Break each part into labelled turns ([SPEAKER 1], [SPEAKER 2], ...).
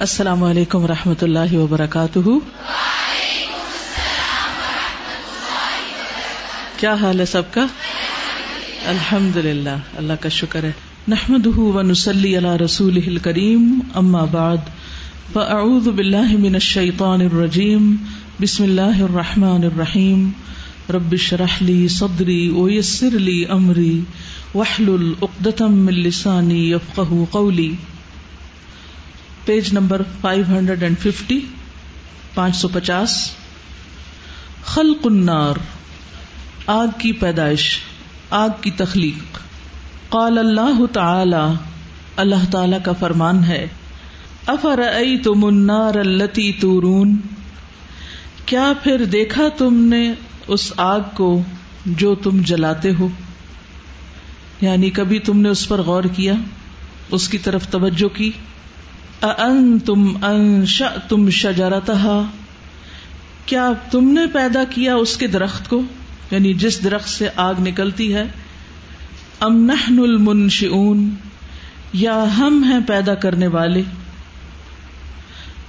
[SPEAKER 1] السلام علیکم و رحمۃ اللہ وبرکاتہ۔ کیا حال ہے سب کا؟ الحمد للہ اللہ کا شکر ہے۔ نحمد و نسلی اللہ رسول کریم اما بعد۔ فاعوذ باللہ من الشیطان الرجیم۔ بسم اللہ الرحمن الرحیم۔ رب شرح لی صدری ویسر لی امری۔ وحلل اقدتم من لسانی یفقہ قولی۔ Page number five hundred and fifty پانچ سو پچاس۔ خلق النار، آگ کی پیدائش، آگ کی تخلیق۔ قال اللہ تعالی اللہ تعالی کا فرمان ہے افر تم النار التی تورون؟ کیا پھر دیکھا تم نے اس آگ کو جو تم جلاتے ہو؟ یعنی کبھی تم نے اس پر غور کیا، اس کی طرف توجہ کی؟ ان تم انش تم شجرتها؟ کیا تم نے پیدا کیا اس کے درخت کو؟ یعنی جس درخت سے آگ نکلتی ہے۔ ام نحن المنشئون، یا ہم ہیں پیدا کرنے والے۔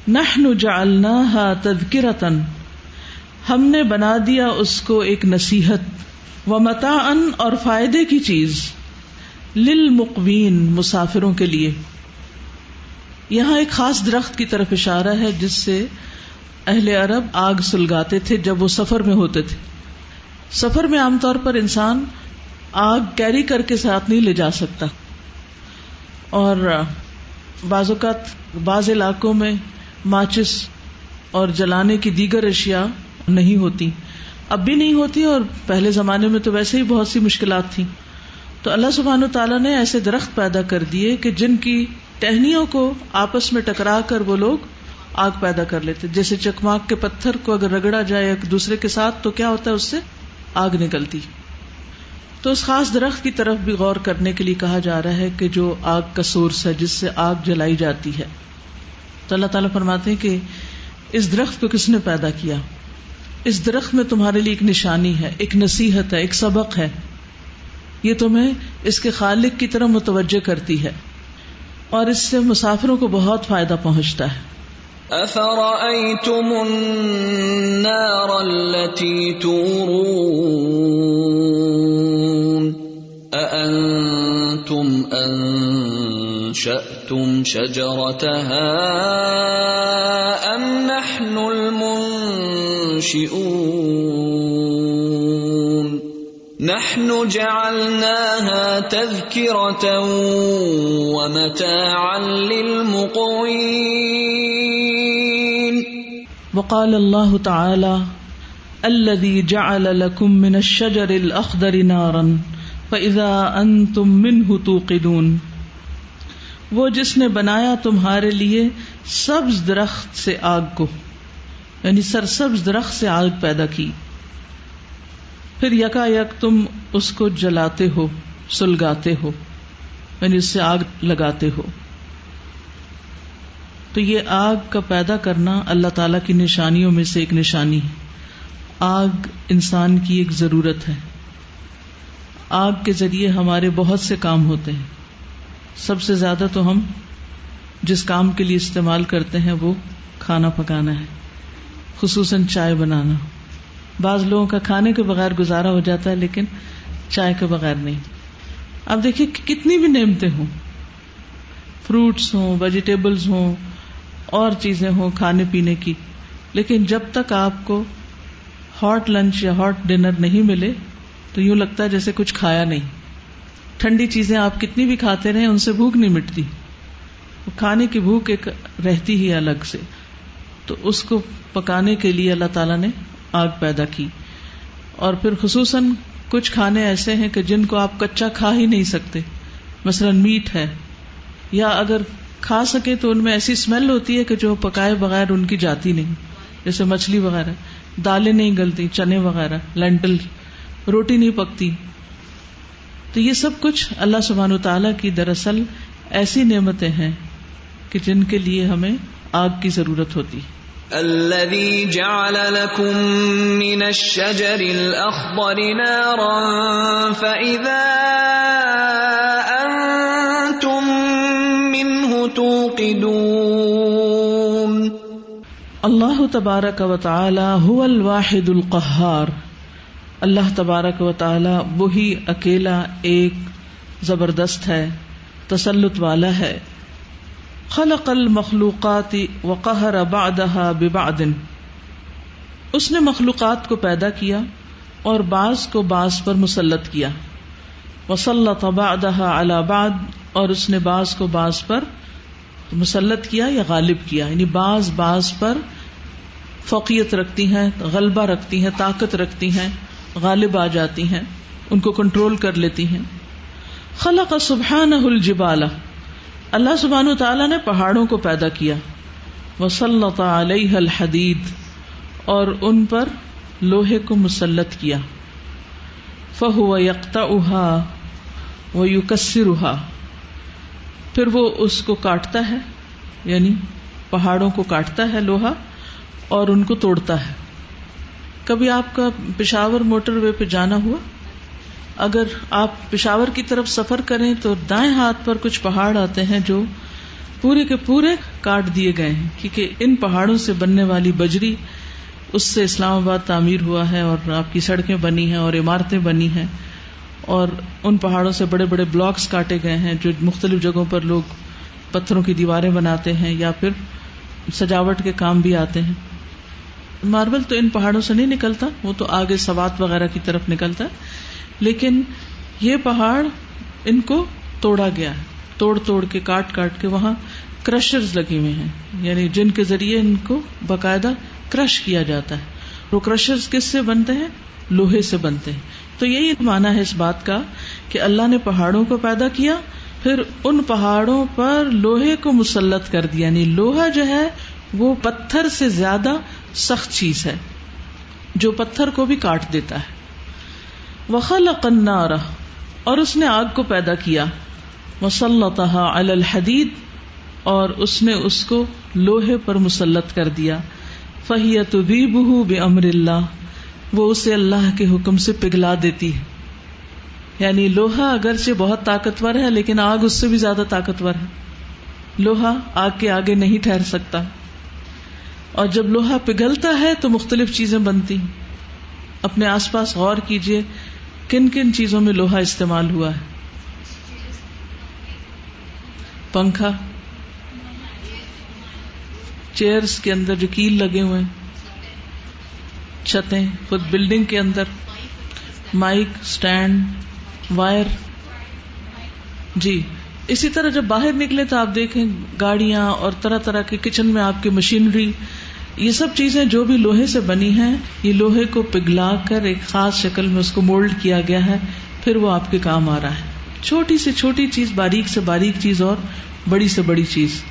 [SPEAKER 1] نحن جعلناها تذکرتن ہم نے بنا دیا اس کو ایک نصیحت۔ و متا اور فائدے کی چیز۔ للمقوین، مسافروں کے لیے۔ یہاں ایک خاص درخت کی طرف اشارہ ہے جس سے اہل عرب آگ سلگاتے تھے جب وہ سفر میں ہوتے تھے۔ سفر میں عام طور پر انسان آگ کیری کر کے ساتھ نہیں لے جا سکتا۔ اور بعض اوقات بعض علاقوں میں ماچس اور جلانے کی دیگر اشیاء نہیں ہوتی۔ اب بھی نہیں ہوتی اور پہلے زمانے میں تو ویسے ہی بہت سی مشکلات تھیں۔ تو اللہ سبحان و تعالیٰ نے ایسے درخت پیدا کر دیے کہ جن کی ٹہنیوں کو آپس میں ٹکرا کر وہ لوگ آگ پیدا کر لیتے جیسے چکماک کے پتھر کو اگر رگڑا جائے ایک دوسرے کے ساتھ، تو کیا ہوتا ہے اس سے؟ آگ نکلتی۔ تو اس خاص درخت کی طرف بھی غور کرنے کے لیے کہا جا رہا ہے کہ جو آگ کا سورس ہے، جس سے آگ جلائی جاتی ہے۔ تو اللہ تعالیٰ فرماتے ہیں کہ اس درخت کو کس نے پیدا کیا؟ اس درخت میں تمہارے لیے ایک نشانی ہے، ایک نصیحت ہے، ایک سبق ہے۔ یہ تمہیں اس کے خالق کی طرح متوجہ کرتی ہے۔ اور اس سے مسافروں کو بہت فائدہ پہنچتا ہے۔
[SPEAKER 2] افرأيتم النار التي تورون؟ أأنتم أنشأتم شجرتها أم نحن المنشئون؟ نحن جعلناها تذكرة ومتاعا للمقوين.
[SPEAKER 1] وقال الله تعالى الذي جعل لكم من الشجر الأخضر نارا فإذا أنتم منه توقدون. وہ جس نے بنایا تمہارے لیے سبز درخت سے آگ کو یعنی سرسبز درخت سے آگ پیدا کی۔ پھر یکا یک تم اس کو جلاتے ہو، سلگاتے ہو یعنی اس سے آگ لگاتے ہو۔ تو یہ آگ کا پیدا کرنا اللہ تعالی کی نشانیوں میں سے ایک نشانی ہے۔ آگ انسان کی ایک ضرورت ہے۔ آگ کے ذریعے ہمارے بہت سے کام ہوتے ہیں۔ سب سے زیادہ تو ہم جس کام کے لیے استعمال کرتے ہیں وہ کھانا پکانا ہے، خصوصاً چائے بنانا۔ بعض لوگوں کا کھانے کے بغیر گزارا ہو جاتا ہے، لیکن چائے کے بغیر نہیں۔ اب دیکھیے کتنی بھی نعمتیں ہوں، فروٹس ہوں، ویجیٹیبلز ہوں، اور چیزیں ہوں کھانے پینے کی، لیکن جب تک آپ کو ہاٹ لنچ یا ہاٹ ڈنر نہیں ملے، تو یوں لگتا ہے جیسے کچھ کھایا نہیں۔ ٹھنڈی چیزیں آپ کتنی بھی کھاتے رہے ان سے بھوک نہیں مٹتی۔ کھانے کی بھوک ایک رہتی ہی الگ سے۔ تو اس کو پکانے کے لیے اللہ تعالیٰ نے آگ پیدا کی۔ اور پھر خصوصاً کچھ کھانے ایسے ہیں کہ جن کو آپ کچا کھا ہی نہیں سکتے۔ مثلاً میٹ ہے۔ یا اگر کھا سکے تو ان میں ایسی اسمیل ہوتی ہے کہ جو پکائے بغیر ان کی جاتی نہیں۔ جیسے مچھلی وغیرہ۔ دالیں نہیں گلتی، چنے وغیرہ۔ لینٹل روٹی نہیں پکتی۔ تو یہ سب کچھ اللہ سبحان و تعالی کی دراصل ایسی نعمتیں ہیں کہ جن کے لیے ہمیں آگ کی ضرورت ہوتی۔ ہے
[SPEAKER 2] الذي جعل لكم من الشجر الأخضر نارا فإذا أنتم منه توقدون.
[SPEAKER 1] اللہ تبارک و تعالی هو الواحد القہار. اللہ تبارک و تعالی وہی اکیلا ایک زبردست ہے، تسلط والا ہے۔ خلق المخلوقات وقہر بعدها ببعد. اس نے مخلوقات کو پیدا کیا اور بعض کو بعض پر مسلط کیا. وسلط بعدها على بعد اور اس نے بعض کو بعض پر مسلط کیا یا غالب کیا. یعنی بعض بعض پر فوقیت رکھتی ہیں، غلبہ رکھتی ہیں، طاقت رکھتی ہیں، غالب آ جاتی ہیں، ان کو کنٹرول کر لیتی ہیں. خلق سبحان الجبال. اللہ سبحان تعالیٰ نے پہاڑوں کو پیدا کیا۔ وسلط علیہ الحدید اور ان پر لوہے کو مسلط کیا۔ فہو یکتا اہا وہ یوکسر اہا پھر وہ اس کو کاٹتا ہے یعنی پہاڑوں کو کاٹتا ہے لوہا، اور ان کو توڑتا ہے۔ کبھی آپ کا پشاور موٹر وے پہ جانا ہوا؟ اگر آپ پشاور کی طرف سفر کریں تو دائیں ہاتھ پر کچھ پہاڑ آتے ہیں جو پورے کے پورے کاٹ دیے گئے ہیں، کیونکہ ان پہاڑوں سے بننے والی بجری، اس سے اسلام آباد تعمیر ہوا ہے اور آپ کی سڑکیں بنی ہیں اور عمارتیں بنی ہیں۔ اور ان پہاڑوں سے بڑے بڑے بلاکس کاٹے گئے ہیں جو مختلف جگہوں پر لوگ پتھروں کی دیواریں بناتے ہیں یا پھر سجاوٹ کے کام بھی آتے ہیں۔ ماربل تو ان پہاڑوں سے نہیں نکلتا، وہ تو آگے سوات وغیرہ کی طرف نکلتا ہے۔ لیکن یہ پہاڑ ان کو توڑا گیا ہے۔ توڑ توڑ کے، کاٹ کاٹ کے وہاں کرشر لگے ہوئے ہیں۔ یعنی جن کے ذریعے ان کو باقاعدہ کرش کیا جاتا ہے۔ وہ کرشر کس سے بنتے ہیں؟ لوہے سے بنتے ہیں۔ تو یہی مانا ہے اس بات کا کہ اللہ نے پہاڑوں کو پیدا کیا، پھر ان پہاڑوں پر لوہے کو مسلط کر دیا۔ یعنی لوہا جو ہے، وہ پتھر سے زیادہ سخت چیز ہے، جو پتھر کو بھی کاٹ دیتا ہے۔ وخل النار، اور اس نے آگ کو پیدا کیا۔ مسلط الحدید، اور اس نے اس کو لوہے پر مسلط کر دیا۔ فہیت بھی بہو بے امر اللہ، وہ اسے اللہ کے حکم سے پگھلا دیتی ہے۔ یعنی لوہا اگرچہ بہت طاقتور ہے، لیکن آگ اس سے بھی زیادہ طاقتور ہے۔ لوہا آگ کے آگے نہیں ٹھہر سکتا۔ اور جب لوہا پگھلتا ہے تو مختلف چیزیں بنتی اپنے آس پاس غور کیجیے کن کن چیزوں میں لوہا استعمال ہوا ہے؟ پنکھا چیئرس کے اندر جو کیل لگے ہوئے چھتیں، خود بلڈنگ کے اندر، مائک اسٹینڈ وائر۔ جی اسی طرح جب باہر نکلے تو آپ دیکھیں گاڑیاں اور طرح طرح کے کچن میں آپ کی مشینری۔ یہ سب چیزیں جو بھی لوہے سے بنی ہیں، یہ لوہے کو پگھلا کر ایک خاص شکل میں اس کو مولڈ کیا گیا ہے، پھر وہ آپ کے کام آ رہا ہے۔ چھوٹی سے چھوٹی چیز، باریک سے باریک چیز اور بڑی سے بڑی چیز۔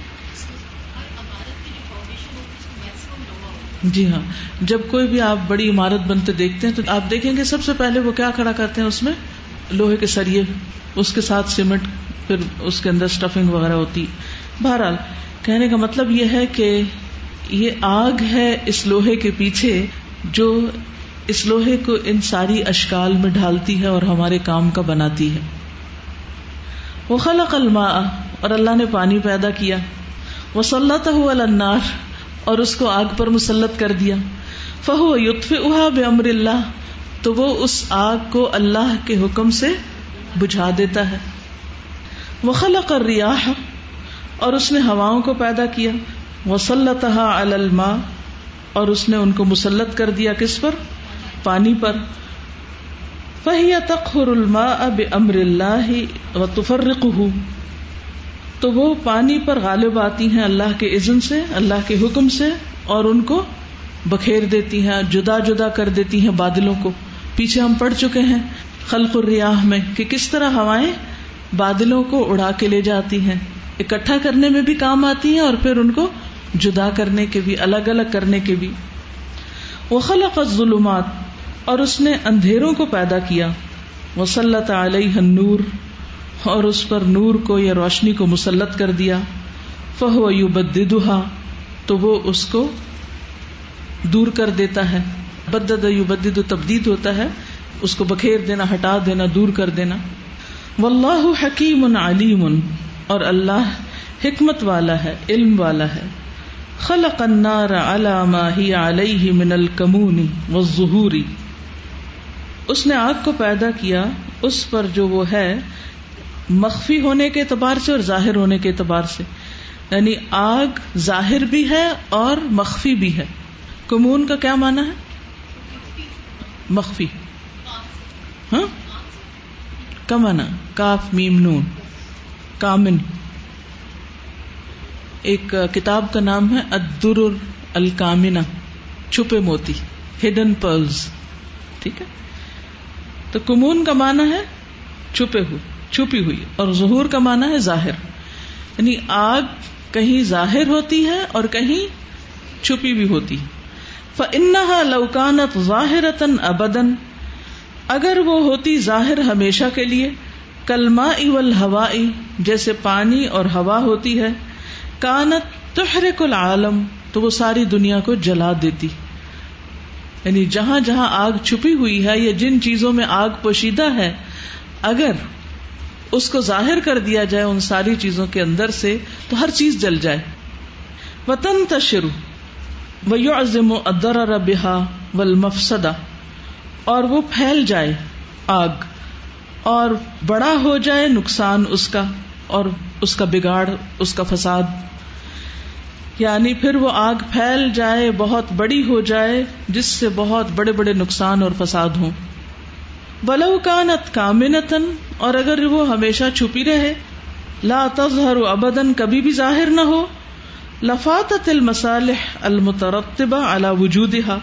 [SPEAKER 1] جی ہاں۔ جب کوئی بھی آپ بڑی عمارت بنتے دیکھتے ہیں تو آپ دیکھیں گے سب سے پہلے وہ کیا کھڑا کرتے ہیں اس میں؟ لوہے کے سریے، اس کے ساتھ سیمنٹ، پھر اس کے اندر اسٹفنگ وغیرہ ہوتی۔ بہرحال، کہنے کا مطلب یہ ہے کہ یہ آگ ہے اس لوہے کے پیچھے جو اس لوہے کو ان ساری اشکال میں ڈھالتی ہے اور ہمارے کام کا بناتی ہے۔ وہ خلق الماء اور اللہ نے پانی پیدا کیا۔ وہ صلاح النار اور اس کو آگ پر مسلط کر دیا۔ فہو یوتف اہا بے امر اللہ، تو وہ اس آگ کو اللہ کے حکم سے بجھا دیتا ہے۔ وہ خلق ریاح اور اس نے ہواؤں کو پیدا کیا۔ وہ صلاح الماء اور اس نے ان کو مسلط کر دیا کس پر؟ پانی پر. فہی تخر الماء اب امر اللہ و تفرق تو وہ پانی پر غالب آتی ہیں اللہ کے عزن سے، اللہ کے حکم سے اور ان کو بکھیر دیتی ہیں، جدا جدا کر دیتی ہیں بادلوں کو. پیچھے ہم پڑھ چکے ہیں خلق الریاح میں کہ کس طرح ہوائیں بادلوں کو اڑا کے لے جاتی ہیں. اکٹھا کرنے میں بھی کام آتی ہیں اور پھر ان کو جدا کرنے کے بھی، الگ الگ کرنے کے بھی۔ وہ خلق الظلمات، اور اس نے اندھیروں کو پیدا کیا۔ وہ صلی علیہ نور اور اس پر نور کو، یا روشنی کو مسلط کر دیا۔ فہو یو بدہا تو وہ اس کو دور کر دیتا ہے۔ بدد یو بدد تبدید ہوتا ہے۔ اس کو بکھیر دینا، ہٹا دینا، دور کر دینا۔ واللہ حکیم علیم، اور اللہ حکمت والا ہے، علم والا ہے۔ خلق النار على ما هي عليه من الكمون والظهور اس نے آگ کو پیدا کیا، اس پر جو وہ ہے، مخفی ہونے کے اعتبار سے اور ظاہر ہونے کے اعتبار سے. یعنی آگ ظاہر بھی ہے اور مخفی بھی ہے. کمون کا کیا مانا ہے؟ مخفی. ہاں؟ کمانا کاف، میم، نون. کامن. ایک کتاب کا نام ہے ادر الکامنا چھپے موتی ہڈن پرلز ٹھیک ہے؟ تو کمون کا مانا ہے چھپے ہوئے، چھپی ہوئی، اور ظہور کا مانا ہے ظاہر۔ یعنی آگ کہیں ظاہر ہوتی ہے اور کہیں چھپی بھی ہوتی فنحا لوکانت ظاہر ابدن اگر وہ ہوتی ظاہر ہمیشہ کے لیے کلما اول ہوا جیسے پانی اور ہوا ہوتی ہے کانت تحرک العالم، تو وہ ساری دنیا کو جلا دیتی۔ یعنی جہاں جہاں آگ چھپی ہوئی ہے یا جن چیزوں میں آگ پوشیدہ ہے، اگر اس کو ظاہر کر دیا جائے ان ساری چیزوں کے اندر سے، تو ہر چیز جل جائے۔ وطن تشرو وزم ادر ربحا ول اور وہ پھیل جائے آگ، اور بڑا ہو جائے نقصان اس کا، اور اس کا بگاڑ، اس کا فساد۔ یعنی پھر وہ آگ پھیل جائے، بہت بڑی ہو جائے، جس سے بہت بڑے بڑے نقصان اور فساد ہوں۔ بلو کانت کامنتن اور اگر وہ ہمیشہ چھپی رہے، لا تظہر ابدن کبھی بھی ظاہر نہ ہو۔ لفاطت المصالح المترتبہ علی وجودها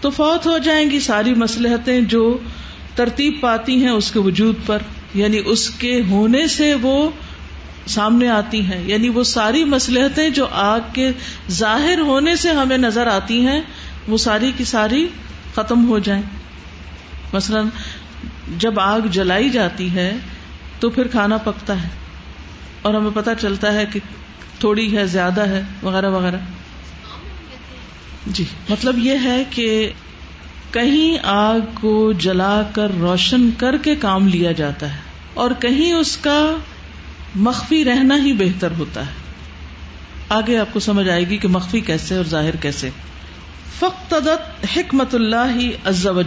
[SPEAKER 1] تو فوت ہو جائیں گی ساری مسلحتیں جو ترتیب پاتی ہیں اس کے وجود پر۔ یعنی اس کے ہونے سے وہ سامنے آتی ہیں۔ یعنی وہ ساری مسلحتیں جو آگ کے ظاہر ہونے سے ہمیں نظر آتی ہیں، وہ ساری کی ساری ختم ہو جائیں۔ مثلاً جب آگ جلائی جاتی ہے تو پھر کھانا پکتا ہے اور ہمیں پتہ چلتا ہے کہ تھوڑی ہے، زیادہ ہے، وغیرہ وغیرہ۔ جی مطلب یہ ہے کہ کہیں آگ کو جلا کر روشن کر کے کام لیا جاتا ہے اور کہیں اس کا مخفی رہنا ہی بہتر ہوتا ہے۔ آگے آپ کو سمجھ آئے گی کہ مخفی کیسے اور ظاہر کیسے۔ فخت حکمت اللہ عز و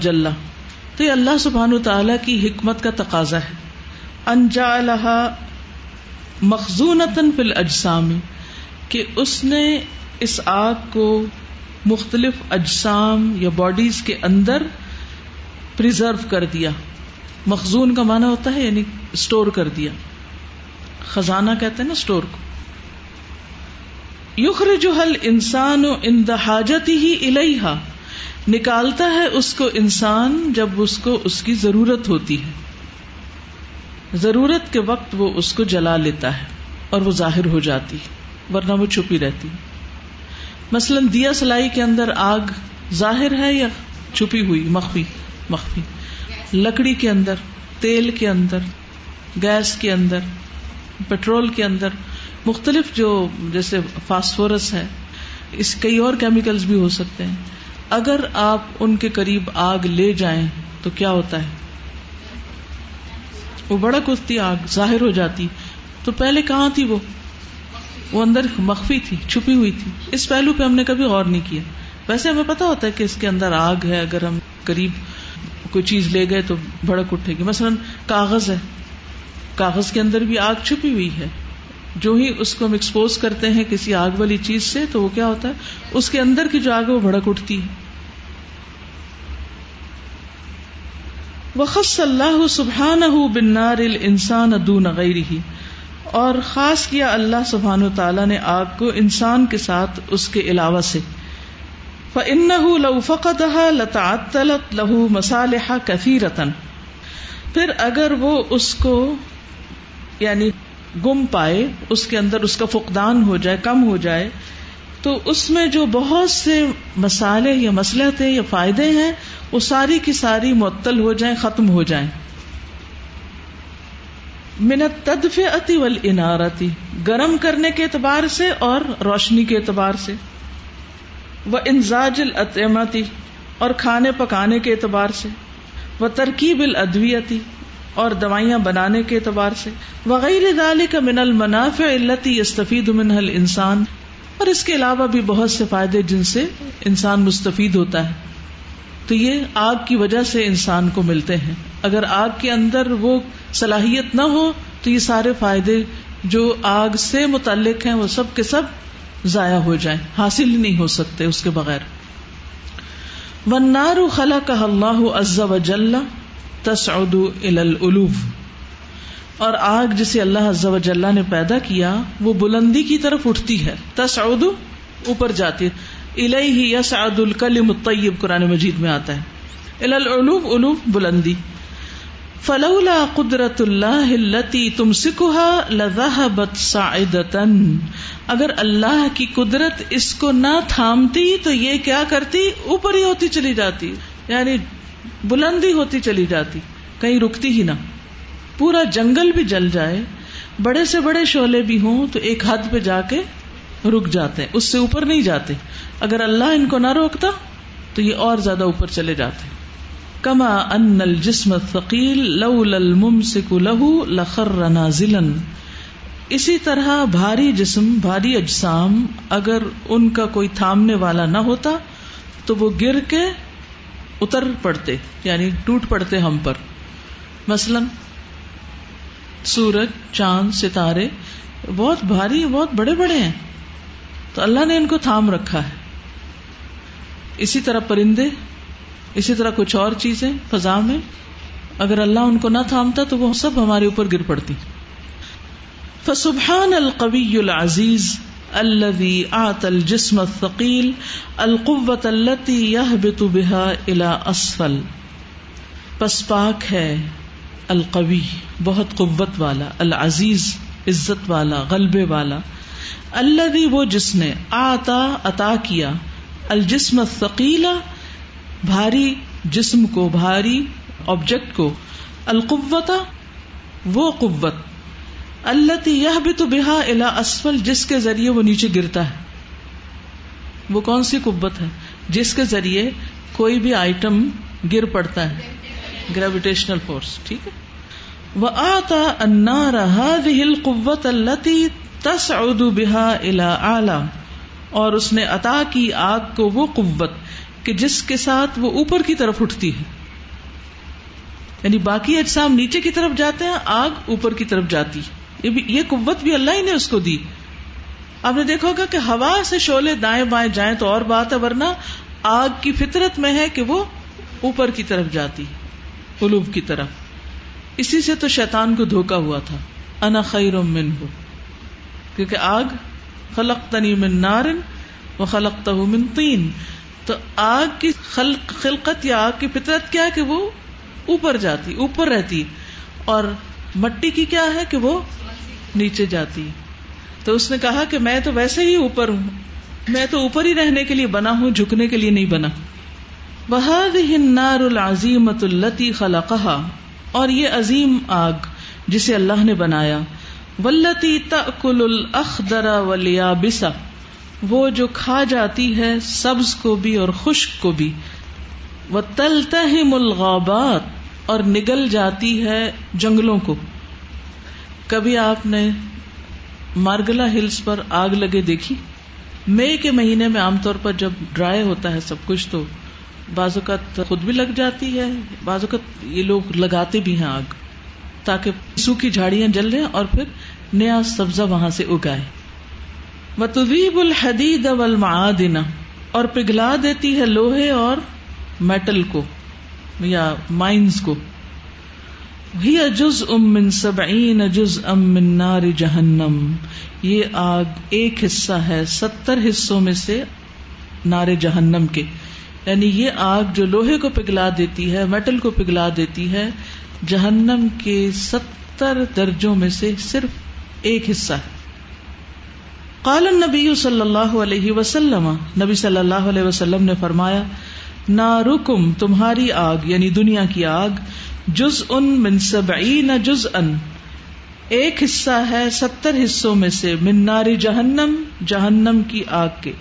[SPEAKER 1] تو یہ اللہ سبحان تعالی کی حکمت کا تقاضا ہے۔ انجا مخزون فل اجسام کہ اس نے اس آگ کو مختلف اجسام یا باڈیز کے اندر پرزرو کر دیا۔ مخزون کا مانا ہوتا ہے یعنی اسٹور کر دیا۔ خزانہ کہتے ہیں نا اسٹور کو۔ یخر جو حل انسان و اندہاجت ہی الحا نکالتا ہے اس کو انسان جب اس کو اس کی ضرورت ہوتی ہے۔ ضرورت کے وقت وہ اس کو جلا لیتا ہے اور وہ ظاہر ہو جاتی ورنہ وہ چھپی رہتی۔ مثلاً دیا سلائی کے اندر آگ ظاہر ہے یا چھپی ہوئی، مخفی مخفی۔ لکڑی کے اندر، تیل کے اندر، گیس کے اندر۔ پیٹرول کے اندر مختلف جو جیسے فاسفورس ہے، اس کئی اور کیمیکلز بھی ہو سکتے ہیں۔ اگر آپ ان کے قریب آگ لے جائیں تو کیا ہوتا ہے؟ وہ بڑا کشتی آگ ظاہر ہو جاتی۔ تو پہلے کہاں تھی وہ؟ وہ اندر مخفی تھی، چھپی ہوئی تھی۔ اس پہلو پہ ہم نے کبھی غور نہیں کیا۔ ویسے ہمیں پتا ہوتا ہے کہ اس کے اندر آگ ہے۔ اگر ہم قریب کوئی چیز لے گئے تو بھڑک اٹھے گی۔ مثلاً کاغذ ہے۔ کاغذ کے اندر بھی آگ چھپی ہوئی ہے۔ جو ہی اس کو ہم ایکسپوز کرتے ہیں کسی آگ والی چیز سے، تو وہ کیا ہوتا ہے؟ اس کے اندر کی جو آگ ہے، وہ بھڑک اٹھتی ہے۔ وخص اللہ سبحان بنار انسان ادون غیر اور خاص کیا اللہ سبحان و تعالیٰ نے آگ کو انسان کے ساتھ اس کے علاوہ سے۔ فن لو فقت لتا لہو مسالحہ کفی رتن پھر اگر وہ اس کو یعنی گم پائے، اس کے اندر اس کا فقدان ہو جائے، کم ہو جائے، تو اس میں جو بہت سے مسالے یا مسلحت یا فائدے ہیں، وہ ساری کی ساری معطل ہو جائیں، ختم ہو جائیں۔ منت تدف اتی ول انارتی گرم کرنے کے اعتبار سے اور روشنی کے اعتبار سے۔ وہ انزاج العطمتی اور کھانے پکانے کے اعتبار سے۔ وہ ترکیب الادویتی اور دوائیاں بنانے کے اعتبار سے۔ وغیرہ دال کا من المنافع التی استفید منحل انسان اور اس کے علاوہ بھی بہت سے فائدے جن سے انسان مستفید ہوتا ہے۔ تو یہ آگ کی وجہ سے انسان کو ملتے ہیں۔ اگر آگ کے اندر وہ صلاحیت نہ ہو، تو یہ سارے فائدے جو آگ سے متعلق ہیں، وہ سب کے سب ضائع ہو جائیں۔ حاصل نہیں ہو سکتے اس کے بغیر۔ ونارو خلا کا اللہ عز و جل تسعد الى الالوف۔ اور آگ جسے اللہ عز و جل نے پیدا کیا، وہ بلندی کی طرف اٹھتی ہے۔ تسعد اوپر جاتی ہے۔ الیہ یسعد الکلم الطیب، قرآن مجید میں آتا ہے۔ الالعلوف علوف بلندی۔ فلولا قدرت اللہ التي تمسكها لذهبت صاعدة اگر اللہ کی قدرت اس کو نہ تھامتی، تو یہ کیا کرتی؟ اوپر ہی ہوتی چلی جاتی۔ یعنی بلندی ہوتی چلی جاتی، کہیں رکتی ہی نہ۔ پورا جنگل بھی جل جائے، بڑے سے بڑے شعلے بھی ہوں تو ایک حد پہ جا کے رک جاتے ہیں، اس سے اوپر نہیں جاتے۔ اگر اللہ ان کو نہ روکتا تو یہ اور زیادہ اوپر چلے جاتے۔ کما ان الجسم الثقيل لولا الممسك له لخر نازلا اسی طرح بھاری جسم، بھاری اجسام اگر ان کا کوئی تھامنے والا نہ ہوتا تو وہ گر کے اتر پڑتے یعنی ٹوٹ پڑتے ہم پر۔ مثلا سورج، چاند، ستارے، بہت بھاری، بہت بڑے بڑے ہیں۔ تو اللہ نے ان کو تھام رکھا ہے۔ اسی طرح پرندے، اسی طرح کچھ اور چیزیں فضا میں۔ اگر اللہ ان کو نہ تھامتا تو وہ سب ہمارے اوپر گر پڑتی۔ فسبحان القوی العزیز۔ الذي آت الجسم الثقيل القوة التي يهبط بها الى اسفل پس پاک ہے القوی، بہت قوت والا، العزیز، عزت والا، غلبے والا. الذي وہ جس نے آتا، عطا کیا. الجسم الثقيل بھاری جسم کو، بھاری آبجیکٹ کو. القوت، وہ قوت. اللہ یہ بھی تو بحا الا اسفل، جس کے ذریعے وہ نیچے گرتا ہے۔ وہ کون سی قوت ہے؟ جس کے ذریعے کوئی بھی آئٹم گر پڑتا ہے۔ گریویٹیشنل فورس ٹھیک ہے؟ وہ آتا انار ہل قوت اللہ تس اردو بحا الا اعلی اور اس نے عطا کی آگ کو وہ قوت کہ جس کے ساتھ وہ اوپر کی طرف اٹھتی ہے۔ یعنی باقی اجسام نیچے کی طرف جاتے ہیں، آگ اوپر کی طرف جاتی یہ بھی یہ قوت بھی اللہ ہی نے اس کو دی۔ آپ نے دیکھا ہوگا کہ ہوا سے شولے دائیں بائیں جائیں تو اور بات ہے، ورنہ آگ کی فطرت میں ہے کہ وہ اوپر کی طرف جاتی، قلوب کی طرف۔ اسی سے تو شیطان کو دھوکا ہوا تھا۔ انا خیر من ہو کیونکہ آگ خلق تنی من نارن و خلق من تین تو آگ کی خلق خلقت یا آگ کی فطرت کیا ہے کہ وہ اوپر جاتی، اوپر رہتی۔ اور مٹی کی کیا ہے کہ وہ نیچے جاتی تو اس نے کہا کہ میں تو ویسے ہی اوپر ہوں، میں تو اوپر ہی رہنے کے لیے بنا ہوں، جھکنے کے لیے نہیں بنا۔ بہاد النار العظیمت التی خلقہ اور یہ عظیم آگ جسے اللہ نے بنایا۔ ولتی تل الخدر ولیا بسا وہ جو کھا جاتی ہے سبز کو بھی اور خشک کو بھی۔ وہ تلتا ہی اور نگل جاتی ہے جنگلوں کو۔ کبھی آپ نے مارگلا ہلس پر آگ لگے دیکھی؟ مئی کے مہینے میں عام طور پر جب ڈرائی ہوتا ہے سب کچھ، تو بعض اوقات خود بھی لگ جاتی ہے، بعض اوقات یہ لوگ لگاتے بھی ہیں آگ، تاکہ سوکھی جھاڑیاں جل رہے اور پھر نیا سبزہ وہاں سے اگائے۔ متویب الحدید والمعادن، اور پگھلا دیتی ہے لوہے اور میٹل کو یا مائنز کو۔ ہی جز ام من سبعین جز ام من نار جہنم۔ یہ آگ ایک حصہ ہے، ستر حصوں میں سے نار جہنم کے۔ یعنی یہ آگ جو لوہے کو پگھلا دیتی ہے میٹل کو پگھلا دیتی ہے، جہنم کے ستر درجوں میں سے صرف ایک حصہ ہے۔ قال النبی صلی اللہ علیہ وسلم، نبی صلی اللہ علیہ وسلم نے فرمایا، نارکم، تمہاری آگ یعنی دنیا کی آگ جز ان من سبعین جز ان ایک حصہ ہے ستر حصوں میں سے، من ناری جہنم جہنم کی آگ کے۔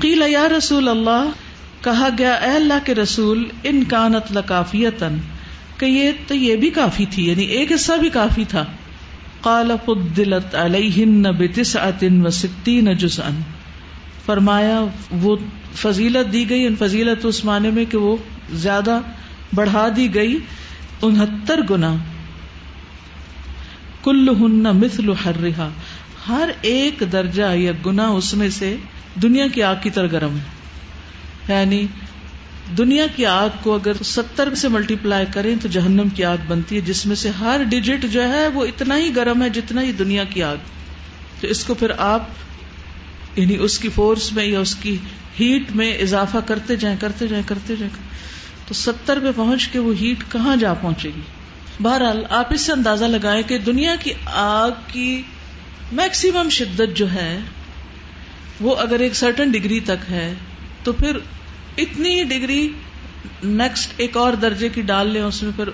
[SPEAKER 1] قیل یا رسول اللہ، کہا گیا، اے اللہ کے رسول، ان کانت لکافیتن کہ یہ تو یہ بھی کافی تھی یعنی ایک حصہ بھی کافی تھا۔ قال، فضلت علیہن بتسعت و ستین جزءا۔ فرمایا، وہ فضیلت دی گئی، ان فضیلت اس معنی میں کہ وہ زیادہ بڑھا دی گئی۔ انہتر گنا کل ہن مثل ہر رہا ہر ایک درجہ یا گنا اس میں سے دنیا کی آگ کی طرح گرم ہے۔ یعنی دنیا کی آگ کو اگر ستر سے ملٹی پلائی کریں تو جہنم کی آگ بنتی ہے، جس میں سے ہر ڈیجٹ جو ہے وہ اتنا ہی گرم ہے جتنا ہی دنیا کی آگ۔ تو اس کو پھر آپ یعنی اس کی فورس میں یا اس کی ہیٹ میں اضافہ کرتے جائیں کرتے جائیں کرتے جائیں۔ تو ستر پہ پہنچ کے وہ ہیٹ کہاں جا پہنچے گی؟ بہرحال آپ اس سے اندازہ لگائیں کہ دنیا کی آگ کی میکسیمم شدت جو ہے، وہ اگر ایک سرٹن ڈگری تک ہے، تو پھر اتنی ڈگری نیکسٹ ایک اور درجے کی ڈال لیں، اس میں پھر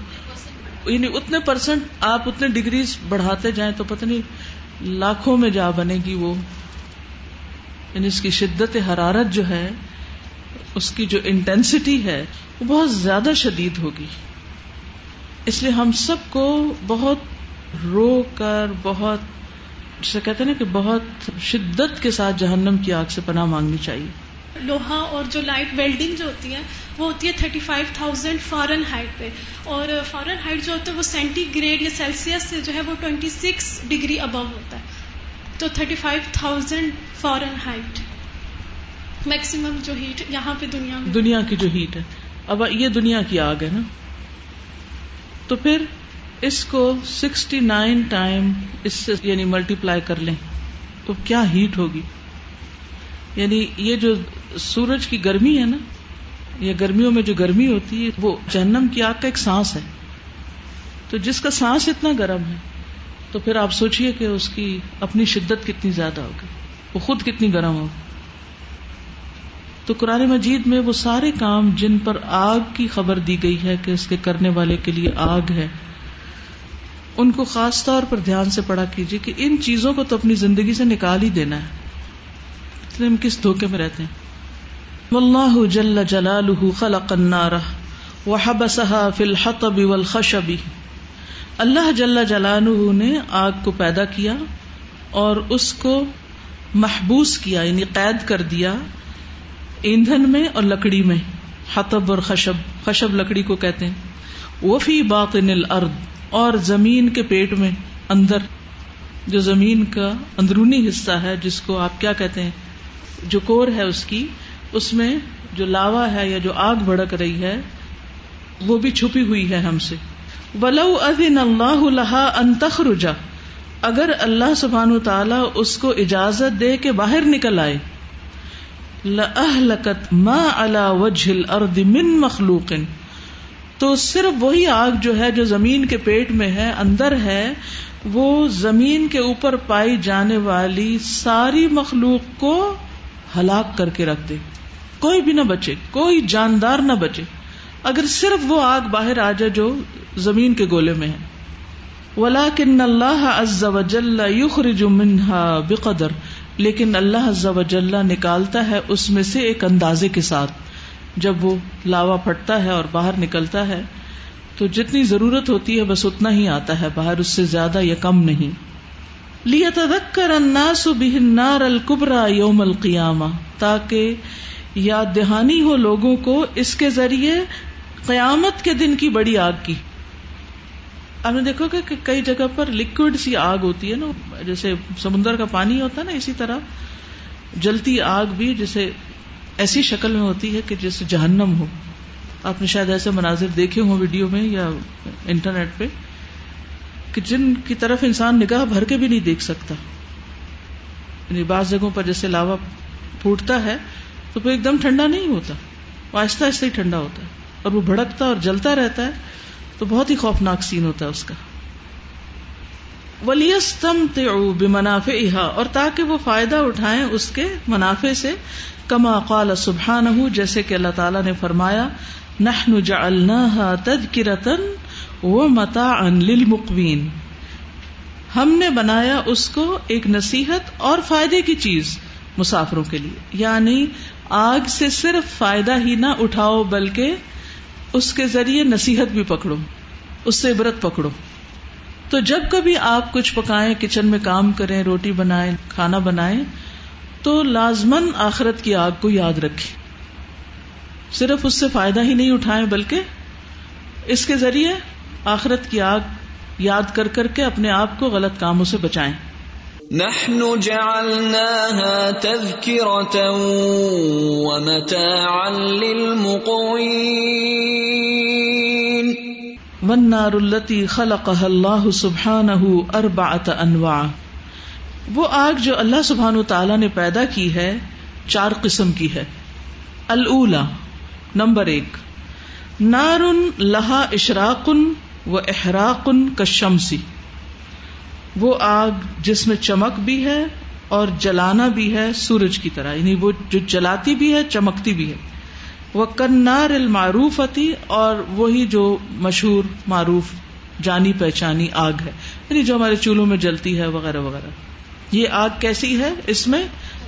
[SPEAKER 1] یعنی اتنے پرسنٹ آپ اتنے ڈگریز بڑھاتے جائیں تو پتہ نہیں لاکھوں میں جا بنے گی وہ۔ یعنی اس کی شدت حرارت جو ہے اس کی جو انٹینسٹی ہے وہ بہت زیادہ شدید ہوگی۔ اس لیے ہم سب کو بہت رو کر بہت جسے کہتے ہیں نا کہ بہت شدت کے ساتھ جہنم کی آگ سے پناہ مانگنی چاہیے۔
[SPEAKER 3] لوہا اور جو لائٹ ویلڈنگ جو ہوتی ہے وہ ہوتی ہے thirty five thousand Fahrenheit پہ۔ اور فارن ہائٹ جو ہوتا ہے وہ سینٹی گریڈ یا سیلسیس سے جو ہے وہ ٹوینٹی سکس ڈگری ابو ہوتا ہے۔ تو thirty five thousand Fahrenheit maximum جو ہیٹ یہاں پہ دنیا میں
[SPEAKER 1] دنیا کی جو ہیٹ ہے۔ اب یہ دنیا کی آگ ہے نا۔ تو پھر اس کو سکسٹی نائن ٹائم اس سے یعنی ملٹی پلائی کر لیں۔ تو کیا ہیٹ ہوگی؟ یعنی یہ جو سورج کی گرمی ہے نا، یا گرمیوں میں جو گرمی ہوتی ہے، وہ جہنم کی آگ کا ایک سانس ہے۔ تو جس کا سانس اتنا گرم ہے، تو پھر آپ سوچیے کہ اس کی اپنی شدت کتنی زیادہ ہوگی۔ وہ خود کتنی گرم ہوگی۔ تو قرآن مجید میں وہ سارے کام جن پر آگ کی خبر دی گئی ہے کہ اس کے کرنے والے کے لیے آگ ہے، ان کو خاص طور پر دھیان سے پڑھا کیجیے کہ ان چیزوں کو تو اپنی زندگی سے نکال ہی دینا ہے۔ ہم کس دھوکے میں رہتے ہیں؟ واللہ جل جلالہ خلق النار وحبسها فی الحطب والخشب۔ اللہ جل جلال نے آگ کو پیدا کیا اور اس کو محبوس کیا یعنی قید کر دیا ایندھن میں اور لکڑی میں حتب اور خشب خشب لکڑی کو کہتے ہیں۔ وہ فی الارض، اور زمین کے پیٹ میں، اندر، جو زمین کا اندرونی حصہ ہے، جس کو آپ کیا کہتے ہیں؟ جو کور ہے اس کی، اس میں جو لاوا ہے یا جو آگ بھڑک رہی ہے، وہ بھی چھپی ہوئی ہے ہم سے۔ ولو اذن اللہ انتخرجا اگر اللہ سبحان تعالی اس کو اجازت دے کے باہر نکل آئے۔ ما الارض من مخلوق۔ تو صرف وہی آگ جو ہے، جو زمین کے پیٹ میں ہے، اندر ہے، وہ زمین کے اوپر پائی جانے والی ساری مخلوق کو ہلاک کر کے رکھ دے۔ کوئی بھی نہ بچے، کوئی جاندار نہ بچے۔ اگر صرف وہ آگ باہر آ جائے جو زمین کے گولے میں ہے۔ ولا کن اللہ یخرج منہا بقدر۔ لیکن اللہ عز وجل نکالتا ہے اس میں سے ایک اندازے کے ساتھ۔ جب وہ لاوا پھٹتا ہے اور باہر نکلتا ہے، تو جتنی ضرورت ہوتی ہے بس اتنا ہی آتا ہے، باہر اس سے زیادہ یا کم نہیں۔ لیا تذکر الناس به النار الكبرى یوم القیامہ، تاکہ یاد دہانی ہو لوگوں کو اس کے ذریعے قیامت کے دن کی بڑی آگ کی۔ آپ نے دیکھو کہ کئی جگہ پر لکوڈ سی آگ ہوتی ہے نا، جیسے سمندر کا پانی ہوتا ہے نا اسی طرح، جلتی آگ بھی جیسے ایسی شکل میں ہوتی ہے کہ جیسے جہنم ہو۔ آپ نے شاید ایسے مناظر دیکھے ہوں ویڈیو میں یا انٹرنیٹ پہ کہ جن کی طرف انسان نگاہ بھر کے بھی نہیں دیکھ سکتا۔ یعنی بعض جگہوں پر جیسے لاوا پھوٹتا ہے تو پھر ایک دم ٹھنڈا نہیں ہوتا، وہ آہستہ آہستہ ہی ٹھنڈا ہوتا ہے اور وہ بھڑکتا اور جلتا رہتا ہے۔ تو بہت ہی خوفناک سین ہوتا ہے اس کا۔ ولیستم منافع اور تاکہ وہ فائدہ اٹھائیں اس کے منافع سے، کما قال سبحان جیسے کہ اللہ تعالیٰ نے فرمایا، نحن جعلناها تذکرتن و متا للمقوین ہم نے بنایا اس کو ایک نصیحت اور فائدے کی چیز مسافروں کے لیے۔ یعنی آگ سے صرف فائدہ ہی نہ اٹھاؤ، بلکہ اس کے ذریعے نصیحت بھی پکڑو، اس سے عبرت پکڑو۔ تو جب کبھی آپ کچھ پکائیں، کچن میں کام کریں، روٹی بنائیں، کھانا بنائیں، تو لازمن آخرت کی آگ کو یاد رکھے صرف اس سے فائدہ ہی نہیں اٹھائے بلکہ اس کے ذریعے آخرت کی آگ یاد کر کر کے اپنے آپ کو غلط کاموں سے بچائیں۔
[SPEAKER 2] نحن جعلناها تذكرة ومتاعا للمقوين.
[SPEAKER 1] والنار التي خلقها الله سبحانه أربعة أنواع. وہ آگ جو اللہ سبحانہ تعالیٰ نے پیدا کی ہے، چار قسم کی ہے۔ الا نمبر ایک، نار لہا اشراقن و احراقن کشمسی وہ آگ جس میں چمک بھی ہے اور جلانا بھی ہے سورج کی طرح یعنی وہ جو جلاتی بھی ہے، چمکتی بھی ہے۔ وہ کنار المعروف اور وہی جو مشہور، معروف، جانی پہچانی آگ ہے۔ یعنی جو ہمارے چولہوں میں جلتی ہے، وغیرہ وغیرہ۔ یہ آگ کیسی ہے؟ اس میں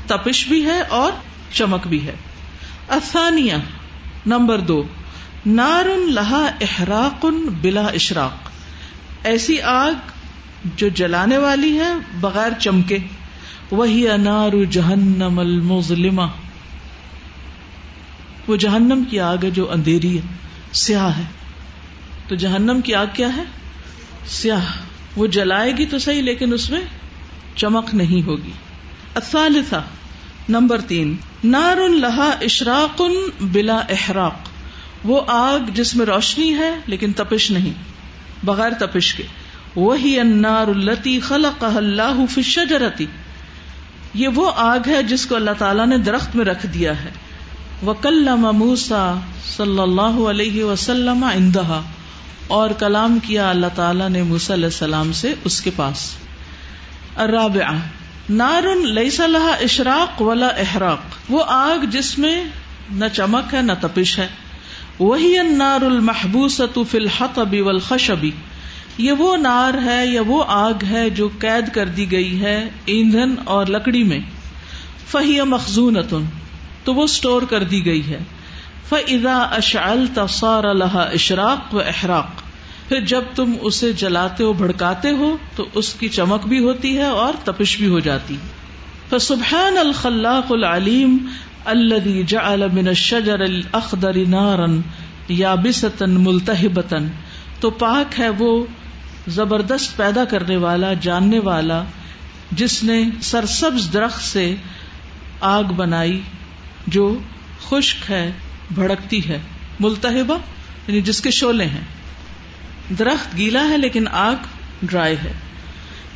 [SPEAKER 1] تپش بھی ہے اور چمک بھی ہے۔ افانیہ نمبر دو۔ نار لہا احراق بلا اشراق۔ ایسی آگ جو جلانے والی ہے بغیر چمکے، وہی انار جہنم المظلمہ۔ وہ جہنم کی آگ ہے جو اندھیری ہے، سیاہ ہے۔ تو جہنم کی آگ کیا ہے؟ سیاہ۔ وہ جلائے گی تو صحیح، لیکن اس میں چمک نہیں ہوگی۔ الثالثہ، نمبر تین، نار لہا اشراق بلا احراق۔ وہ آگ جس میں روشنی ہے، لیکن تپش نہیں، بغیر تپش کے۔ وہی انار التی خلق اللہ فشرتی یہ وہ آگ ہے جس کو اللہ تعالیٰ نے درخت میں رکھ دیا ہے۔ وکلم موسا صلی اللہ علیہ وسلم اندہا اور کلام کیا اللہ تعالیٰ نے موسی علیہ السلام سے اس کے پاس۔ الرابعہ نار لیس لہا اشراق ولا احراق۔ وہ آگ جس میں نہ چمک ہے نہ تپش ہے۔ وہی النار المحبوسۃ فی الحطب والخشب۔ یہ وہ نار ہے یا وہ آگ ہے جو قید کر دی گئی ہے ایندھن اور لکڑی میں؟ فہی مخزون تو وہ اسٹور کر دی گئی ہے۔ فضا اشعل تصار اللہ اشراق و احراق پھر جب تم اسے جلاتے ہو، بھڑکاتے ہو، تو اس کی چمک بھی ہوتی ہے اور تپش بھی ہو جاتی۔ فسبحان الخلاق العلیم الذي جعل من الشجر الاخضر نارا يابسة ملتهبة۔ تو پاک ہے وہ زبردست پیدا کرنے والا، جاننے والا، جس نے سرسبز درخت سے آگ بنائی، جو خشک ہے، بھڑکتی ہے ملتحبہ یعنی جس کے شولے ہیں۔ درخت گیلا ہے، لیکن آگ ڈرائی ہے۔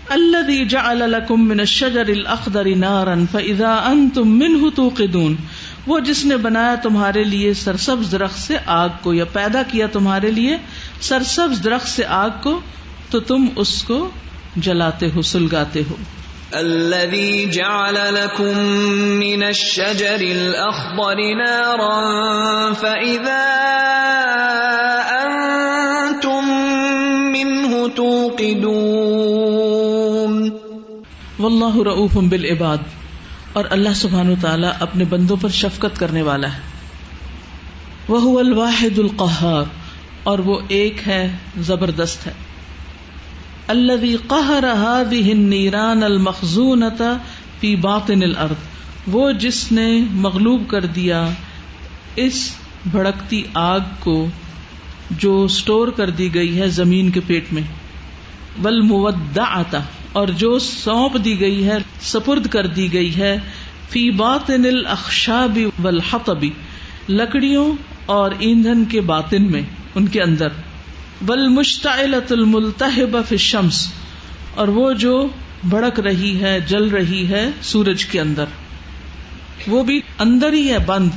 [SPEAKER 1] اللہ جعل لکم من الشجر الاخضر نارا فاذا انتم منه توقدون۔ وہ جس نے بنایا تمہارے لیے سرسبز درخت سے آگ کو، یا پیدا کیا تمہارے لیے سرسبز درخت سے آگ کو تو تم اس کو جلاتے ہو سلگاتے ہو۔
[SPEAKER 2] الذي جعل لكم من الشجر الأخضر نارا فإذا أنتم منه توقدون۔
[SPEAKER 1] واللہ رؤوف بالعباد۔ اور اللہ سبحانہ تعالیٰ اپنے بندوں پر شفقت کرنے والا ہے۔ وہ الواحد القہار۔ اور وہ ایک ہے زبردست ہے۔ الذي قهر هذه النيران المخزونة في باطن الارض۔ وہ جس نے مغلوب کر دیا اس بھڑکتی آگ کو جو سٹور کر دی گئی ہے زمین کے پیٹ میں۔ بل آتا اور جو سونپ دی گئی ہے، سپرد کر دی گئی ہے۔ فی باطن الاخشاب والحطب، لکڑیوں اور ایندھن کے باطن میں، ان کے اندر۔ بل مشتعلت الملتحب فی الشمس، اور وہ جو بڑک رہی ہے، جل رہی ہے سورج کے اندر، وہ بھی اندر ہی ہے، بند۔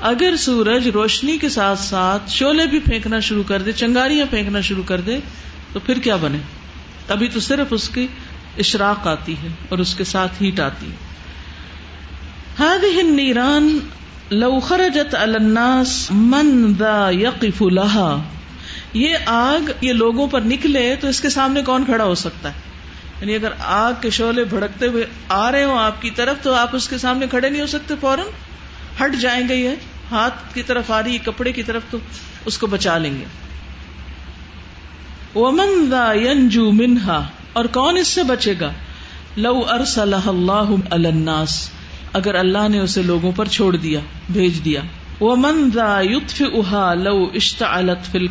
[SPEAKER 1] اگر سورج روشنی کے ساتھ ساتھ شولے بھی پھینکنا شروع کر دے، چنگاریاں پھینکنا شروع کر دے، تو پھر کیا بنے؟ ابھی تو صرف اس کی اشراق آتی ہے اور اس کے ساتھ ہیٹ آتی ہے۔ هذه النيران لو خرجت على الناس من ذا يقف لها یہ آگ یہ لوگوں پر نکلے تو اس کے سامنے کون کھڑا ہو سکتا ہے؟ یعنی اگر آگ کے شعلے بھڑکتے ہوئے آ رہے ہوں آپ کی طرف تو آپ اس کے سامنے کھڑے نہیں ہو سکتے، فوراً ہٹ جائیں گے یہ ہاتھ کی طرف آ رہی کپڑے کی طرف تو اس کو بچا لیں گے۔ ومن ینجو منہا اور کون اس سے بچے گا؟ لو ارسلہ اللہ الناس، اگر اللہ نے اسے لوگوں پر چھوڑ دیا، بھیج دیا۔ وہ من یوتف اہا لو اشتعلت فل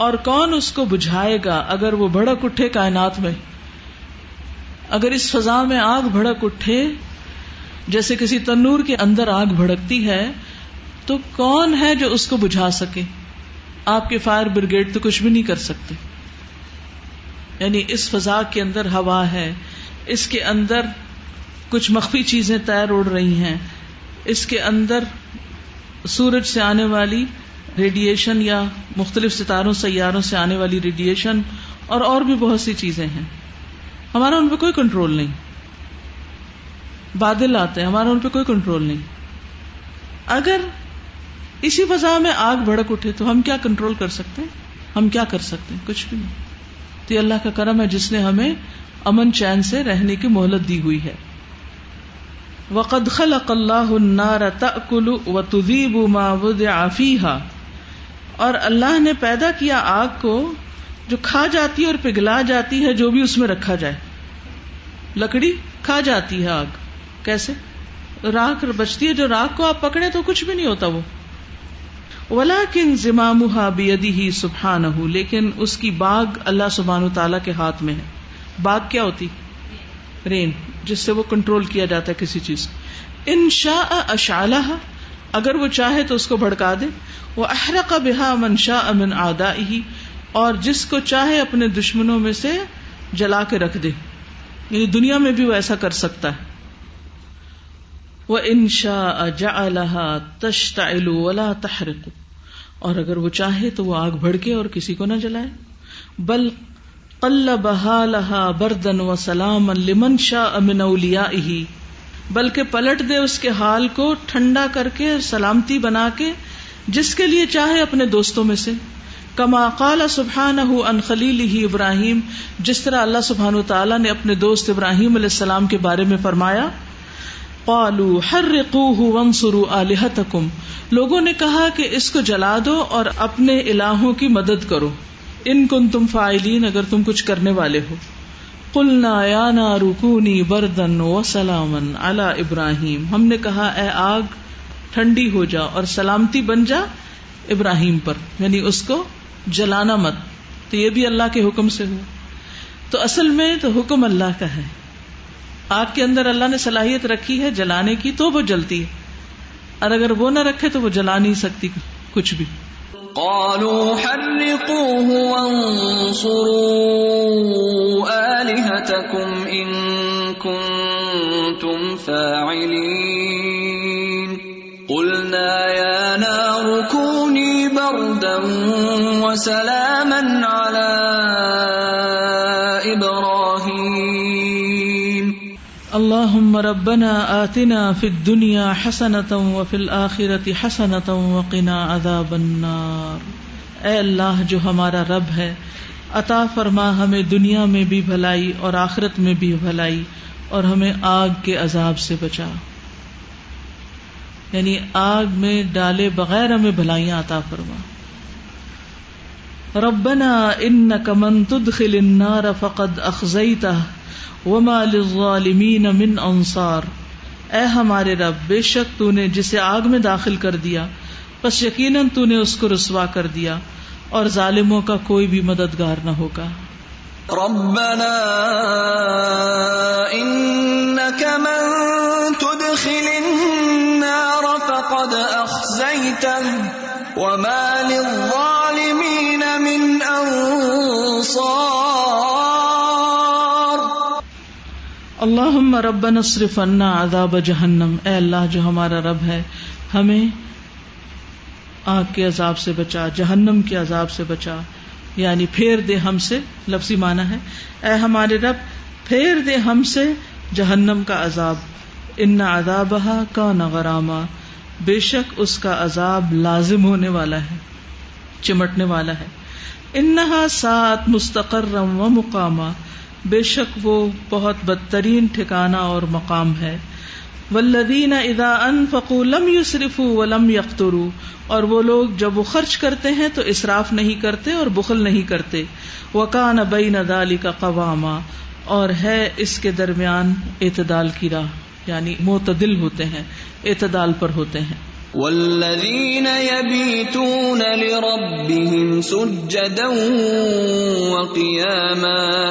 [SPEAKER 1] اور کون اس کو بجھائے گا اگر وہ بھڑک اٹھے کائنات میں؟ اگر اس فضا میں آگ بھڑک اٹھے، جیسے کسی تنور کے اندر آگ بھڑکتی ہے، تو کون ہے جو اس کو بجھا سکے؟ آپ کے فائر بریگیڈ تو کچھ بھی نہیں کر سکتے۔ یعنی اس فضا کے اندر ہوا ہے، اس کے اندر کچھ مخفی چیزیں تیر اڑ رہی ہیں، اس کے اندر سورج سے آنے والی ریڈیشن یا مختلف ستاروں، سیاروں سے آنے والی ریڈیشن اور اور بھی بہت سی چیزیں ہیں۔ ہمارا ان پہ کوئی کنٹرول نہیں۔ بادل آتے ہیں، ہمارا ان پہ کوئی کنٹرول نہیں۔ اگر اسی فضا میں آگ بھڑک اٹھے تو ہم کیا کنٹرول کر سکتے ہیں؟ ہم کیا کر سکتے ہیں؟ کچھ بھی نہیں۔ تو یہ اللہ کا کرم ہے، جس نے ہمیں امن چین سے رہنے کی مہلت دی ہوئی ہے۔ وقد خلق اللہ النار تأکل وتذیب ما وضع فیها اور اللہ نے پیدا کیا آگ کو جو کھا جاتی ہے اور پگھلا جاتی ہے، جو بھی اس میں رکھا جائے۔ لکڑی کھا جاتی ہے آگ۔ کیسے؟ راک بچتی ہے، جو راک کو آپ پکڑے تو کچھ بھی نہیں ہوتا وہ۔ ولا کن زمام بیدی ہی سبحان لیکن اس کی باغ اللہ سبحان تعالی کے ہاتھ میں ہے۔ باغ کیا ہوتی؟ رین، جس سے وہ کنٹرول کیا جاتا ہے کسی چیز ان شاء اشعلہ اگر وہ چاہے تو اس کو بھڑکا دے۔ وہ احرق بحا من شاء امن آدا ہی اور جس کو چاہے اپنے دشمنوں میں سے جلا کے رکھ دے۔ یعنی دنیا میں بھی وہ ایسا کر سکتا ہے۔ وہ انشا جا تشتا ولا تحرق۔ اور اگر وہ چاہے تو وہ آگ بھڑکے اور کسی کو نہ جلائے۔ بل قل بہا لہا بردن و سلام لمن شاہ امن اولیا بلکہ پلٹ دے اس کے حال کو ٹھنڈا کر کے سلامتی بنا کے جس کے لیے چاہے اپنے دوستوں میں سے۔ کما قال سبحان ان خلیل ہی ابراہیم، جس طرح اللہ سبحان و تعالیٰ نے اپنے دوست ابراہیم علیہ السلام کے بارے میں فرمایا، قالو ہر وانصروا آلہتکم۔ لوگوں نے کہا کہ اس کو جلا دو اور اپنے الہوں کی مدد کرو۔ ان کن تم فائلین اگر تم کچھ کرنے والے ہو۔ کلنا یا نا رکونی بردن و سلامن اللہ ابراہیم۔ ہم نے کہا، اے آگ ٹھنڈی ہو جا اور سلامتی بن جا ابراہیم پر یعنی اس کو جلانا مت۔ تو یہ بھی اللہ کے حکم سے ہوا۔ تو اصل میں تو حکم اللہ کا ہے۔ آگ کے اندر اللہ نے صلاحیت رکھی ہے جلانے کی تو وہ جلتی ہے۔ اور اگر وہ نہ رکھے تو وہ جلا نہیں سکتی کچھ بھی۔
[SPEAKER 2] قالوا حرقوه وانصروا آلهتكم إن كنتم فاعلين۔ قلنا يا نار كوني بردا وسلاما على
[SPEAKER 1] اللہ ربنا آتنا فی الدنیا حسنتا وفی الآخرت حسنتا وقنا عذاب النار. اے اللہ جو ہمارا رب ہے، عطا فرما ہمیں دنیا میں بھی بھلائی اور آخرت میں بھی بھلائی اور ہمیں آگ کے عذاب سے بچا۔ یعنی آگ میں ڈالے بغیر ہمیں بھلائیاں عطا فرما۔ ربنا انک من تدخل النار فقد اخزیتہ وما للظالمین من انصار۔ اے ہمارے رب، بے شک تو نے جسے آگ میں داخل کر دیا، بس یقیناً تو نے اس کو رسوا کر دیا، اور ظالموں کا کوئی بھی مددگار نہ ہوگا۔
[SPEAKER 2] ربنا انك من تدخل النار فقد اخزيته وما للظالمين من انصار
[SPEAKER 1] اللہ رب نصرف انا عذاب جہنم اے اللہ جو ہمارا رب ہے، ہمیں آگ کے عذاب سے بچا، جہنم کے عذاب سے بچا۔ یعنی پھیر دے ہم سے، لفظی مانا ہے، اے ہمارے رب، پھیر دے ہم سے جہنم کا عذاب۔ ان عذاب کا نغرامہ بے شک اس کا عذاب لازم ہونے والا ہے، چمٹنے والا ہے۔ انہا سات مستقر و مقامہ بے شک وہ بہت بدترین ٹھکانا اور مقام ہے۔ ولدین ادا ان لم یوسرف ولم یخترو اور وہ لوگ جب وہ خرچ کرتے ہیں تو اصراف نہیں کرتے اور بخل نہیں کرتے۔ وکان بین ندالی کا قواما، اور ہے اس کے درمیان اعتدال کی راہ یعنی معتدل ہوتے ہیں، اعتدال پر ہوتے ہیں۔
[SPEAKER 2] والذین یبیتون لربهم سجدا وقیاما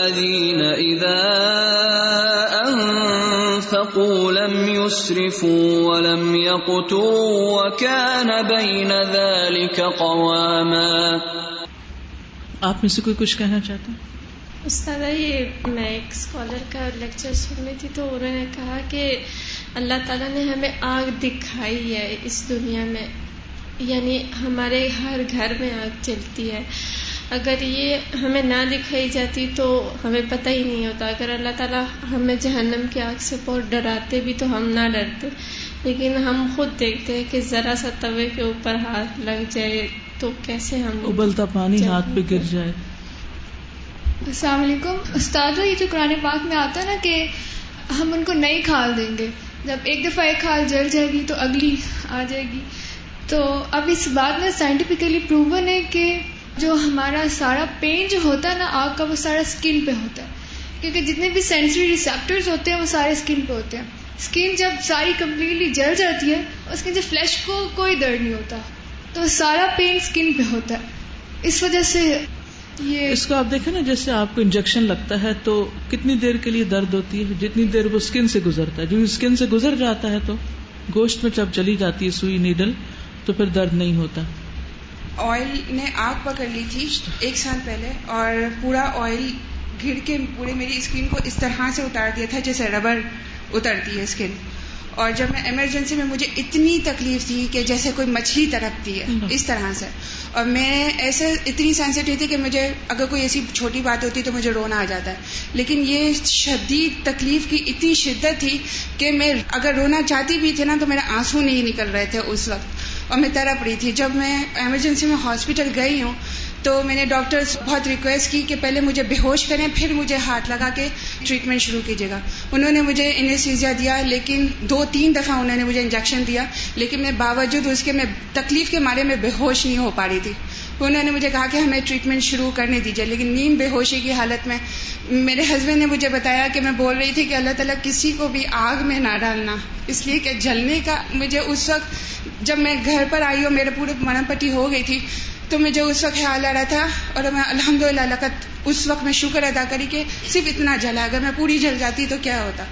[SPEAKER 2] لم يسرفوا ولم يقتروا وكان بين ذلك قواما.
[SPEAKER 1] آپ میں سے کوئی کچھ کہنا چاہتے ہیں
[SPEAKER 3] استاد یہ میں ایک اسکالر کا لیکچر سن رہی تھی تو انہوں نے کہا کہ اللہ تعالیٰ نے ہمیں آگ دکھائی ہے اس دنیا میں یعنی ہمارے ہر گھر میں آگ چلتی ہے۔ اگر یہ ہمیں نہ دکھائی جاتی تو ہمیں پتہ ہی نہیں ہوتا۔ اگر اللہ تعالیٰ ہمیں جہنم کی آگ سے بہت ڈراتے بھی تو ہم نہ ڈرتے۔ لیکن ہم خود دیکھتے ہیں کہ ذرا سا توے کے اوپر ہاتھ لگ جائے تو کیسے ہم
[SPEAKER 1] ابلتا پانی ہاتھ پہ گر جائے۔
[SPEAKER 4] السلام علیکم۔ استاد یہ جو قرآن پاک میں آتا ہے نا کہ ہم ان کو نئی کھال دیں گے۔ جب ایک دفعہ ایک کھال جل جائے گی تو اگلی آ جائے گی۔ تو اب اس بات میں سائنٹیفکلی پروون ہے کہ جو ہمارا سارا پین جو ہوتا ہے نا آگ کا، وہ سارا اسکن پہ ہوتا ہے۔ کیونکہ جتنے بھی سینسری ریسیپٹرز ہوتے ہیں، وہ سارے اسکن پہ ہوتے ہیں۔ اسکن جب ساری کمپلیٹلی جل جاتی ہے، اس کے فلیش کو کوئی درد نہیں ہوتا۔ تو سارا پین اسکن پہ ہوتا ہے۔ اس وجہ سے یہ
[SPEAKER 1] اس کو آپ دیکھیں نا، جیسے آپ کو انجیکشن لگتا ہے تو کتنی دیر کے لیے درد ہوتی ہے؟ جتنی دیر وہ اسکن سے گزرتا ہے۔ جو اسکن سے گزر جاتا ہے تو گوشت میں جب چلی جاتی ہے سوئی نیڈل تو پھر درد نہیں ہوتا۔
[SPEAKER 5] آئل نے آگ پکڑ لی تھی ایک سال پہلے اور پورا آئل گر کے پورے میری اسکن کو اس طرح سے اتار دیا تھا جیسے ربر اترتی ہے اسکن اور جب میں ایمرجنسی میں مجھے اتنی تکلیف تھی کہ جیسے کوئی مچھلی تڑپتی ہے اس طرح سے. اور میں ایسے اتنی سینسٹیو تھی کہ مجھے اگر کوئی ایسی چھوٹی بات ہوتی تو مجھے رونا آ جاتا ہے. لیکن یہ شدید تکلیف کی اتنی شدت تھی کہ میں اگر رونا چاہتی بھی تھی نا تو میرے آنسو نہیں نکل رہے تھے اس وقت. اور میں تڑپ رہی تھی۔ جب میں ایمرجنسی میں ہاسپٹل گئی ہوں تو میں نے ڈاکٹر بہت ریکویسٹ کی کہ پہلے مجھے بے ہوش کریں، پھر مجھے ہاتھ لگا کے ٹریٹمنٹ شروع کیجیے گا۔ انہوں نے مجھے انیسیزیا دیا، لیکن دو تین دفعہ انہوں نے مجھے انجیکشن دیا، لیکن میں باوجود اس کے میں تکلیف کے مارے میں بے ہوش نہیں ہو پا رہی تھی۔ انہوں نے مجھے کہا کہ ہمیں ٹریٹمنٹ شروع کرنے دیجیے لیکن نیم بے ہوشی کی حالت میں میرے ہسبینڈ نے مجھے بتایا کہ میں بول رہی تھی کہ اللہ تعالیٰ کسی کو بھی آگ میں نہ ڈالنا، اس لیے کہ جلنے کا مجھے اس وقت جب میں گھر پر آئی اور میرے پورے مرم پٹی ہو گئی تھی، تو مجھے اس وقت خیال آ رہا تھا اور میں الحمد للہ اس وقت میں شکر ادا کری کہ صرف اتنا جلا، اگر میں پوری جل جاتی تو کیا ہوتا؟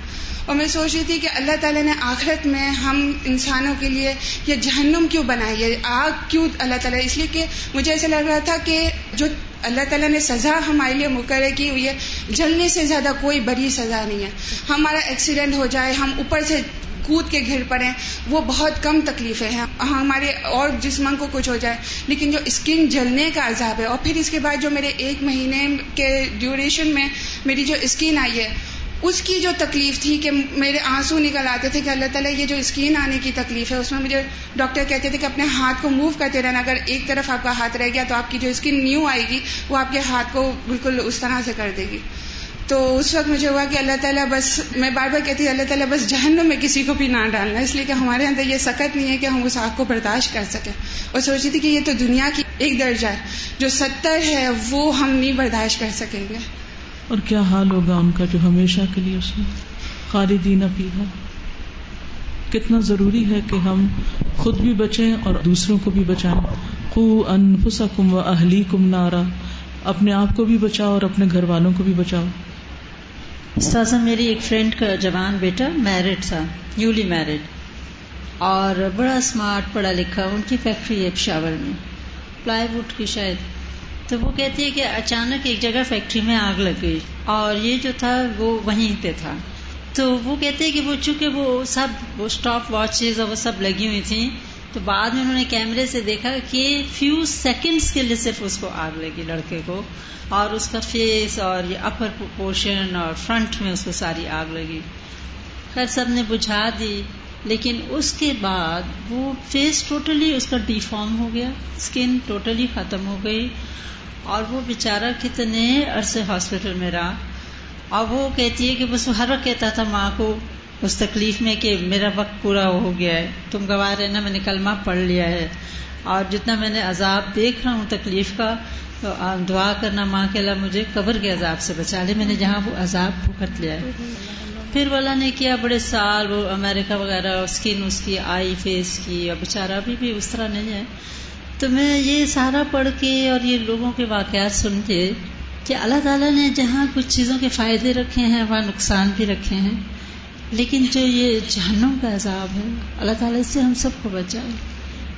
[SPEAKER 5] اور میں سوچ رہی تھی کہ اللہ تعالیٰ نے آخرت میں ہم انسانوں کے لیے یہ جہنم کیوں بنائی ہے؟ آگ کیوں اللہ تعالیٰ اس لیے کہ مجھے ایسا لگ رہا تھا کہ جو اللہ تعالیٰ نے سزا ہمارے لیے مقرر کی ہوئی ہے، جلنے سے زیادہ کوئی بڑی سزا نہیں ہے۔ ہمارا ایکسیڈنٹ ہو جائے، ہم اوپر سے کود کے گھر پڑے وہ بہت کم تکلیفیں ہیں۔ ہمارے اور جسم کو کچھ ہو جائے، لیکن جو اسکن جلنے کا عذاب ہے، اور پھر اس کے بعد جو میرے ایک مہینے کے ڈیوریشن میں میری جو اسکن آئی ہے اس کی جو تکلیف تھی کہ میرے آنسو نکل آتے تھے کہ اللہ تعالیٰ یہ جو اسکین آنے کی تکلیف ہے، اس میں مجھے ڈاکٹر کہتے تھے کہ اپنے ہاتھ کو موو کرتے رہنا، اگر ایک طرف آپ کا ہاتھ رہ گیا تو آپ کی جو اسکن نیو آئے گی، وہ آپ کے ہاتھ کو بالکل اس طرح سے کر دے گی۔ تو اس وقت مجھے ہوا کہ اللہ تعالیٰ بس، میں بار بار کہتی ہوں، اللہ تعالیٰ بس جہنم میں کسی کو بھی نہ ڈالنا، اس لیے کہ ہمارے اندر یہ سخت نہیں ہے کہ ہم اس آگ کو برداشت کر سکیں۔ اور سوچی تھی کہ یہ تو دنیا کی ایک درجہ ہے، جو ستر ہے، وہ ہم نہیں برداشت کر سکیں گے۔
[SPEAKER 1] اور کیا حال ہوگا ان کا جو ہمیشہ کے لیے اس میں خالدین پیگا کتنا ضروری ہے کہ ہم خود بھی بچیں اور دوسروں کو بھی بچائیں۔ خو انفسکم و اہلی کم نارا۔ اپنے آپ کو بھی بچاؤ اور اپنے گھر والوں کو بھی بچاؤ۔
[SPEAKER 6] استاذہ، میری ایک فرینڈ کا جوان بیٹا میرڈ تھا، نیولی میرڈ۔ اور بڑا اسمارٹ پڑھا لکھا، ان کی فیکٹری ہے پشاور میں۔ پلائی ووڈ کی شاید۔ تو وہ کہتی ہے کہ اچانک ایک جگہ فیکٹری میں آگ لگ گئی اور یہ جو تھا وہ وہیں پہ تھا۔ تو وہ کہتے ہیں کہ وہ چونکہ وہ سب وہ اسٹاپ واچز اور وہ سب لگی ہوئی تھیں، تو بعد میں انہوں نے کیمرے سے دیکھا کہ فیو سیکنڈز کے لیے صرف اس کو آگ لگی لڑکے کو اور اس کا فیس اور یہ اپر پورشن اور فرنٹ میں اس کو ساری آگ لگی۔ خیر سب نے بجھا دی، لیکن اس کے بعد وہ فیس ٹوٹلی اس کا ڈیفارم ہو گیا اسکن ٹوٹلی ختم ہو گئی۔ اور وہ بیچارہ کتنے عرصے ہاسپٹل میں رہا۔ اور وہ کہتی ہے کہ بس ہر وقت کہتا تھا ماں کو اس تکلیف میں کہ میرا وقت پورا ہو گیا ہے، تم گواہ رہنا، میں نے کلمہ پڑھ لیا ہے۔ اور جتنا میں نے عذاب دیکھ رہا ہوں تکلیف کا، تو دعا کرنا ماں کے اللہ مجھے قبر کے عذاب سے بچا لے، میں نے جہاں وہ عذاب بھگت لیا ہے۔ پھر والا نے کیا، بڑے سال وہ امریکہ وغیرہ اسکن اس کی، آئی فیس کی، اور بیچارہ ابھی بھی اس طرح نہیں ہے۔ تو میں یہ سارا پڑھ کے اور یہ لوگوں کے واقعات سن کے کہ اللہ تعالیٰ نے جہاں کچھ چیزوں کے فائدے رکھے ہیں، وہاں نقصان بھی رکھے ہیں۔ لیکن جو یہ جہنم کا عذاب ہے، اللہ تعالیٰ اس سے ہم سب کو بچائے۔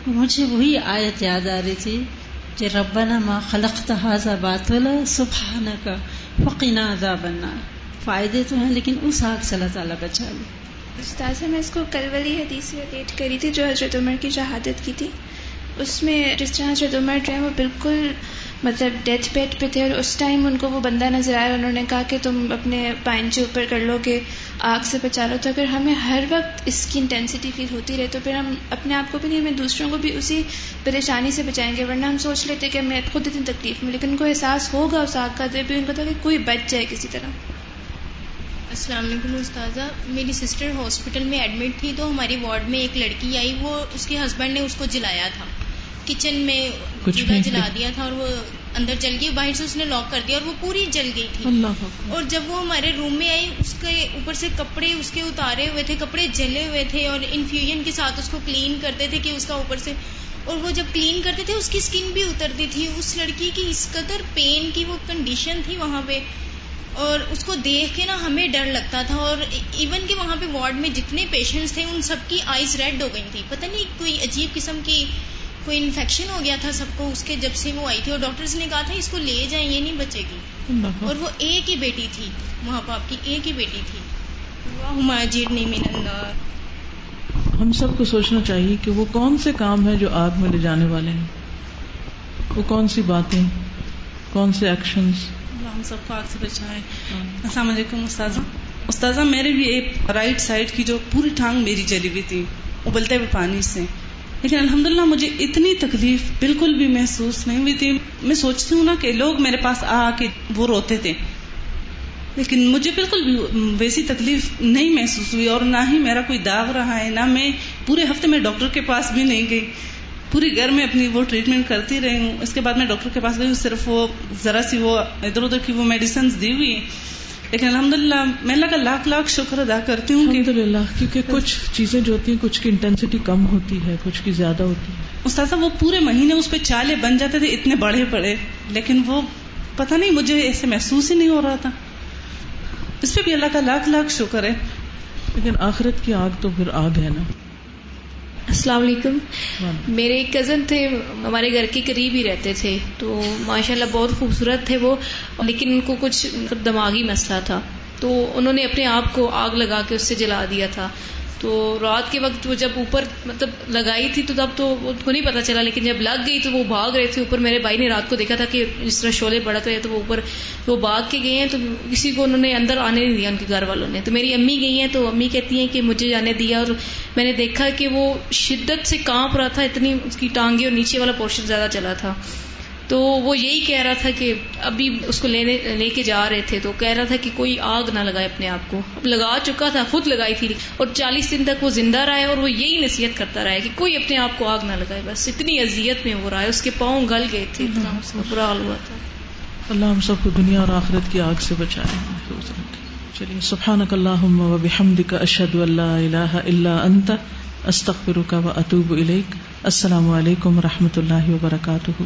[SPEAKER 6] مجھے وہی آیت یاد آ رہی تھی کہ ربنا ما خلقت هذا باطلا سبحانك فقنا عذاب النار۔ فائدے تو ہیں، لیکن اس آگ سے اللہ تعالیٰ بچا لے
[SPEAKER 4] استاذہ میں اس کو کل والی حدیث ریلیٹ کری تھی جو حضرت عمر کی شہادت کی تھی۔ اس میں جس طرح حضرت عمر جو ہے وہ بالکل مطلب ڈیتھ بیڈ پہ تھے اور اس ٹائم ان کو وہ بندہ نظر آیا انہوں نے کہا کہ تم اپنے پائنچے اوپر کر لو کہ آگ سے بچا لو تو اگر ہمیں ہر وقت اس کی انٹینسٹی فیل ہوتی رہے تو پھر ہم اپنے آپ کو بھی نہیں، ہمیں دوسروں کو بھی اسی پریشانی سے بچائیں گے، ورنہ ہم سوچ لیتے کہ ہمیں خود اتنی تکلیف میں لیکن ان کو احساس ہوگا اس آگ کا تو بھی ان کو تھا کہ کوئی بچ جائے کسی طرح۔
[SPEAKER 7] السلام علیکم استاذہ۔ میری سسٹر ہاسپٹل میں ایڈمٹ تھی تو ہماری وارڈ میں ایک لڑکی آئی، وہ اس کے ہسبینڈ نے اس کو جلایا تھا۔ کچن میں چولہا جلا دیا تھا اور وہ اندر جل گئی باہر سے اس نے لاک کر دیا اور وہ پوری جل گئی تھی۔ اور جب وہ ہمارے روم میں آئی اس کے اوپر سے کپڑے اس کے اتارے ہوئے تھے کپڑے جلے ہوئے تھے اور انفیوژن کے ساتھ اس کو کلین کرتے تھے کہ اس کا اوپر سے۔ اور وہ جب کلین کرتے تھے اس کی اسکن بھی اترتی تھی۔ اس لڑکی کی اس قدر پین کی وہ کنڈیشن تھی وہاں پہ۔ اور اس کو دیکھ کے نا ہمیں ڈر لگتا تھا۔ اور ایون کہ وہاں پہ وارڈ میں جتنے پیشنٹس تھے ان سب کی آئز ریڈ ہو گئی تھی۔ پتہ نہیں کوئی عجیب قسم کی کوئی انفیکشن ہو گیا تھا سب کو اس کے جب سے وہ آئی تھی اور ڈاکٹرز نے کہا تھا اس کو لے جائیں یہ نہیں بچے گی۔ اور وہ ایک ہی بیٹی تھی وہاں باپ کی ایک ہی بیٹی تھی۔
[SPEAKER 1] ہم سب کو سوچنا چاہیے کہ وہ کون سے کام ہیں جو آگ میں لے جانے والے ہیں۔ وہ کون سی باتیں کون سے ایکشنز
[SPEAKER 8] ہم سب کو آگ سے بچائے۔ السلام علیکم استاذہ۔ استاذہ میرے بھی ایک رائٹ سائڈ کی جو پوری ٹانگ میری جلی ہوئی تھی ابلتے ہوئے پانی سے۔ لیکن الحمد للہ مجھے اتنی تکلیف بالکل بھی محسوس نہیں ہوئی تھی۔ میں سوچتی ہوں نا کہ لوگ میرے پاس آ کے وہ روتے تھے۔ لیکن مجھے بالکل بھی ویسی تکلیف نہیں محسوس ہوئی اور نہ ہی میرا کوئی داغ رہا ہے، نہ میں پورے ہفتے میں ڈاکٹر کے پاس بھی نہیں گئی۔ پوری گھر میں اپنی وہ ٹریٹمنٹ کرتی رہی ہوں۔ اس کے بعد میں ڈاکٹر کے پاس گئی ہوں، صرف وہ ذرا سی وہ ادھر ادھر کی وہ میڈیسنز دی ہوئی لیکن الحمد للہ میں اللہ کا لاکھ لاکھ شکر ادا کرتی ہوں
[SPEAKER 1] الحمد للہ کیونکہ کچھ چیزیں جو ہوتی ہیں کچھ کی انٹینسٹی کم ہوتی ہے کچھ کی زیادہ ہوتی ہے
[SPEAKER 8] استاذہ وہ پورے مہینے اس پہ چالے بن جاتے تھے اتنے بڑے بڑے لیکن وہ پتہ نہیں مجھے ایسے محسوس ہی نہیں ہو رہا تھا۔ اس پہ بھی اللہ کا لاکھ لاکھ شکر ہے۔
[SPEAKER 1] لیکن آخرت کی آگ تو پھر آگ ہے نا۔
[SPEAKER 9] السلام علیکم۔ میرے ایک کزن تھے ہمارے گھر کے قریب ہی رہتے تھے تو ماشاء اللہ بہت خوبصورت تھے وہ لیکن ان کو کچھ دماغی مسئلہ تھا۔ تو انہوں نے اپنے آپ کو آگ لگا کے اس سے جلا دیا تھا۔ تو رات کے وقت وہ جب اوپر مطلب لگائی تھی تو تب تو ان کو نہیں پتا چلا، لیکن جب لگ گئی تو وہ بھاگ رہے تھے اوپر۔ میرے بھائی نے رات کو دیکھا تھا کہ جس طرح شعلے بڑھتے ہوئے تو وہ اوپر، وہ بھاگ کے گئے ہیں تو کسی کو انہوں نے اندر آنے نہیں دیا، ان کے گھر والوں نے۔ تو میری امی گئی ہیں تو امی کہتی ہیں کہ مجھے جانے دیا۔ اور میں نے دیکھا کہ وہ شدت سے کانپ رہا تھا، اتنی اس کی ٹانگیں اور نیچے والا پورشن زیادہ چلا تھا۔ تو وہ یہی کہہ رہا تھا کہ ابھی اس کو لینے لے کے جا رہے تھے تو کہہ رہا تھا کہ کوئی آگ نہ لگائے اپنے آپ کو۔ اب لگا چکا تھا خود لگائی تھی اور چالیس دن تک وہ زندہ رہا ہے اور وہ یہی نصیحت کرتا رہا ہے کہ کوئی اپنے آپ کو آگ نہ لگائے۔ بس اتنی اذیت میں وہ رہا ہے اس کے پاؤں گل گئے تھے اتنا اس برا حال ہوا تھا۔
[SPEAKER 1] اللہ ہم سب کو دنیا اور آخرت کی آگ سے بچائے۔ چلیے سبحان اللہ و بحمد کا اشد اللہ الہ اللہ انت۔ استخر و اطوب السلام علیکم و رحمۃ اللہ وبرکاتہ.